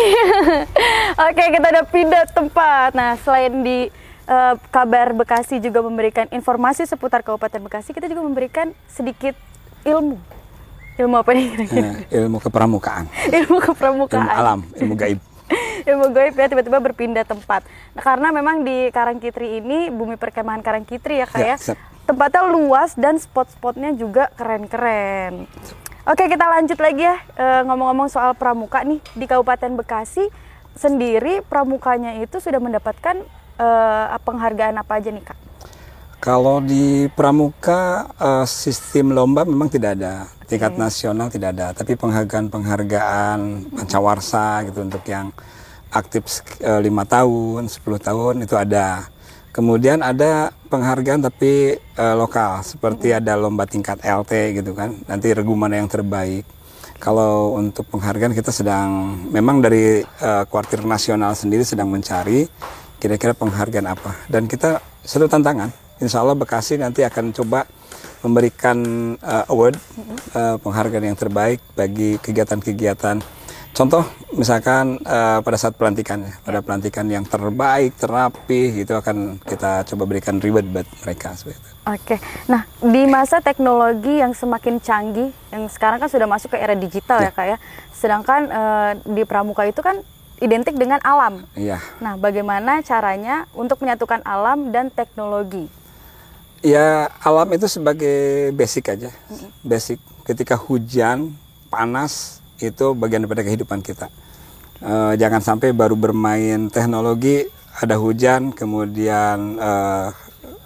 Oke, kita udah pindah tempat. Nah, selain di uh, kabar Bekasi juga memberikan informasi seputar Kabupaten Bekasi, kita juga memberikan sedikit ilmu. Ilmu apa nih? Eh, ilmu kepramukaan. ilmu kepramukaan. Ilmu alam, ilmu gaib. ilmu gaib ya tiba-tiba berpindah tempat. Nah, karena memang di Karangkitri ini bumi perkemahan Karangkitri ya kayak ya, ya tempatnya luas dan spot-spotnya juga keren-keren. Oke kita lanjut lagi ya ngomong-ngomong soal pramuka nih di Kabupaten Bekasi sendiri pramukanya itu sudah mendapatkan uh, penghargaan apa aja nih kak? Kalau di pramuka uh, sistem lomba memang tidak ada tingkat okay. nasional tidak ada tapi penghargaan-penghargaan pancawarsa gitu untuk yang aktif lima uh, tahun 10 tahun itu ada Kemudian ada penghargaan tapi uh, lokal seperti ada lomba tingkat LT gitu kan. Nanti regu mana yang terbaik. Kalau untuk penghargaan kita sedang memang dari uh, kuartir nasional sendiri sedang mencari kira-kira penghargaan apa. Dan kita satu tantangan. Insya Allah Bekasi nanti akan coba memberikan uh, award uh, penghargaan yang terbaik bagi kegiatan-kegiatan Contoh misalkan uh, pada saat pelantikan ya, pada pelantikan yang terbaik, terapi itu akan kita coba berikan reward buat mereka seperti itu. Oke. Nah, di masa teknologi yang semakin canggih yang sekarang kan sudah masuk ke era digital ya, ya Kak ya. Sedangkan uh, di pramuka itu kan identik dengan alam. Iya. Nah, bagaimana caranya untuk menyatukan alam dan teknologi? Ya, alam itu sebagai basic aja. Basic. Ketika hujan, panas, itu bagian daripada kehidupan kita. Uh, jangan sampai baru bermain teknologi ada hujan kemudian uh,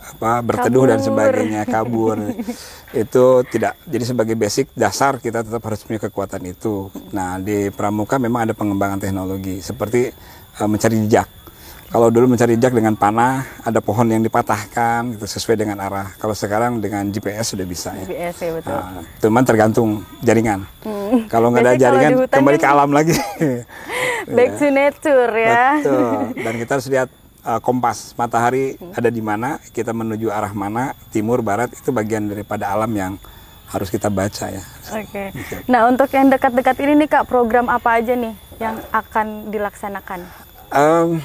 apa berteduh kabur. dan sebagainya kabur itu tidak jadi sebagai basic dasar kita tetap harus punya kekuatan itu. Nah di pramuka memang ada pengembangan teknologi seperti uh, mencari jejak kalau dulu mencari jejak dengan panah, ada pohon yang dipatahkan gitu sesuai dengan arah. Kalau sekarang dengan GPS sudah bisa ya. GPS ya betul. Nah, cuman tergantung jaringan. Hmm. Kalau nggak ada jaringan kembali ke alam lagi. Back to nature ya. Betul. Dan kita harus lihat uh, kompas matahari hmm. ada di mana, kita menuju arah mana, timur, barat itu bagian daripada alam yang harus kita baca ya. Oke. Okay. Gitu. Nah untuk yang dekat-dekat ini nih kak, program apa aja nih yang akan dilaksanakan? Um,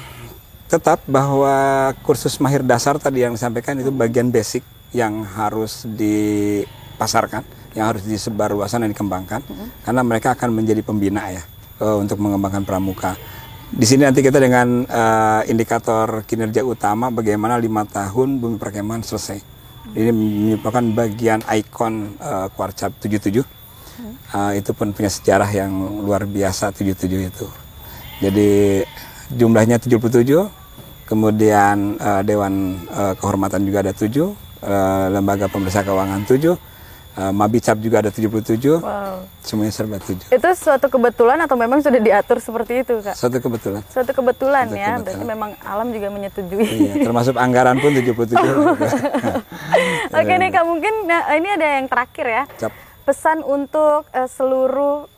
tetap bahwa kursus mahir dasar tadi yang disampaikan itu bagian basic yang harus dipasarkan, yang harus disebarluaskan dan dikembangkan, mm -hmm. karena mereka akan menjadi pembina ya uh, untuk mengembangkan pramuka. Di sini nanti kita dengan uh, indikator kinerja utama bagaimana lima tahun bumi perkemahan selesai. Ini merupakan bagian ikon uh, Kwarcap 77. Uh, itu pun punya sejarah yang luar biasa 77 itu. Jadi jumlahnya 77 kemudian uh, Dewan uh, Kehormatan juga ada tujuh, uh, Lembaga Pemeriksa Keuangan tujuh, uh, Mabicap juga ada 77, wow. semuanya serba tujuh. Itu suatu kebetulan atau memang sudah diatur seperti itu kak? Suatu kebetulan. Suatu kebetulan suatu ya, kebetulan. berarti memang alam juga menyetujui. Iya, termasuk anggaran pun 77. Oke nih kak, mungkin nah, ini ada yang terakhir ya. Cap. Pesan untuk uh, seluruh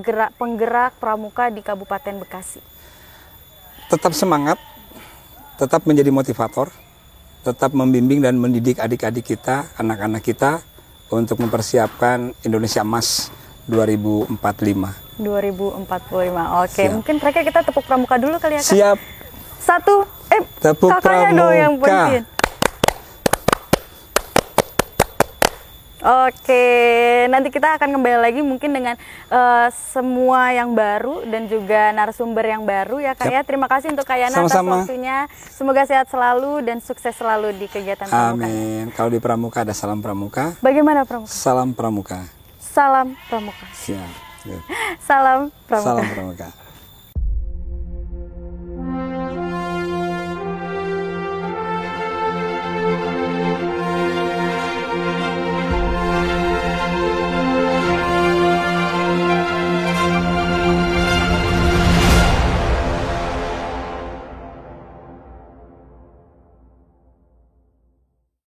gerak penggerak pramuka di Kabupaten Bekasi. Tetap semangat, tetap menjadi motivator, tetap membimbing dan mendidik adik-adik kita, anak-anak kita untuk mempersiapkan Indonesia Emas 2045. 2045. Oke, Siap. mungkin terakhir kita tepuk pramuka dulu kali ya, Kak. Siap. Satu, eh tepuk kakaknya pramuka. dong yang bunyiin. Oke, nanti kita akan kembali lagi mungkin dengan uh, semua yang baru dan juga narasumber yang baru ya Kak ya. Terima kasih untuk Kak Yana atas waktunya. Semoga sehat selalu dan sukses selalu di kegiatan Pramuka. Amin. Kalau di Pramuka ada salam Pramuka. Bagaimana Pramuka? Salam Pramuka. Salam Pramuka. Siap. Salam Pramuka. Salam Pramuka.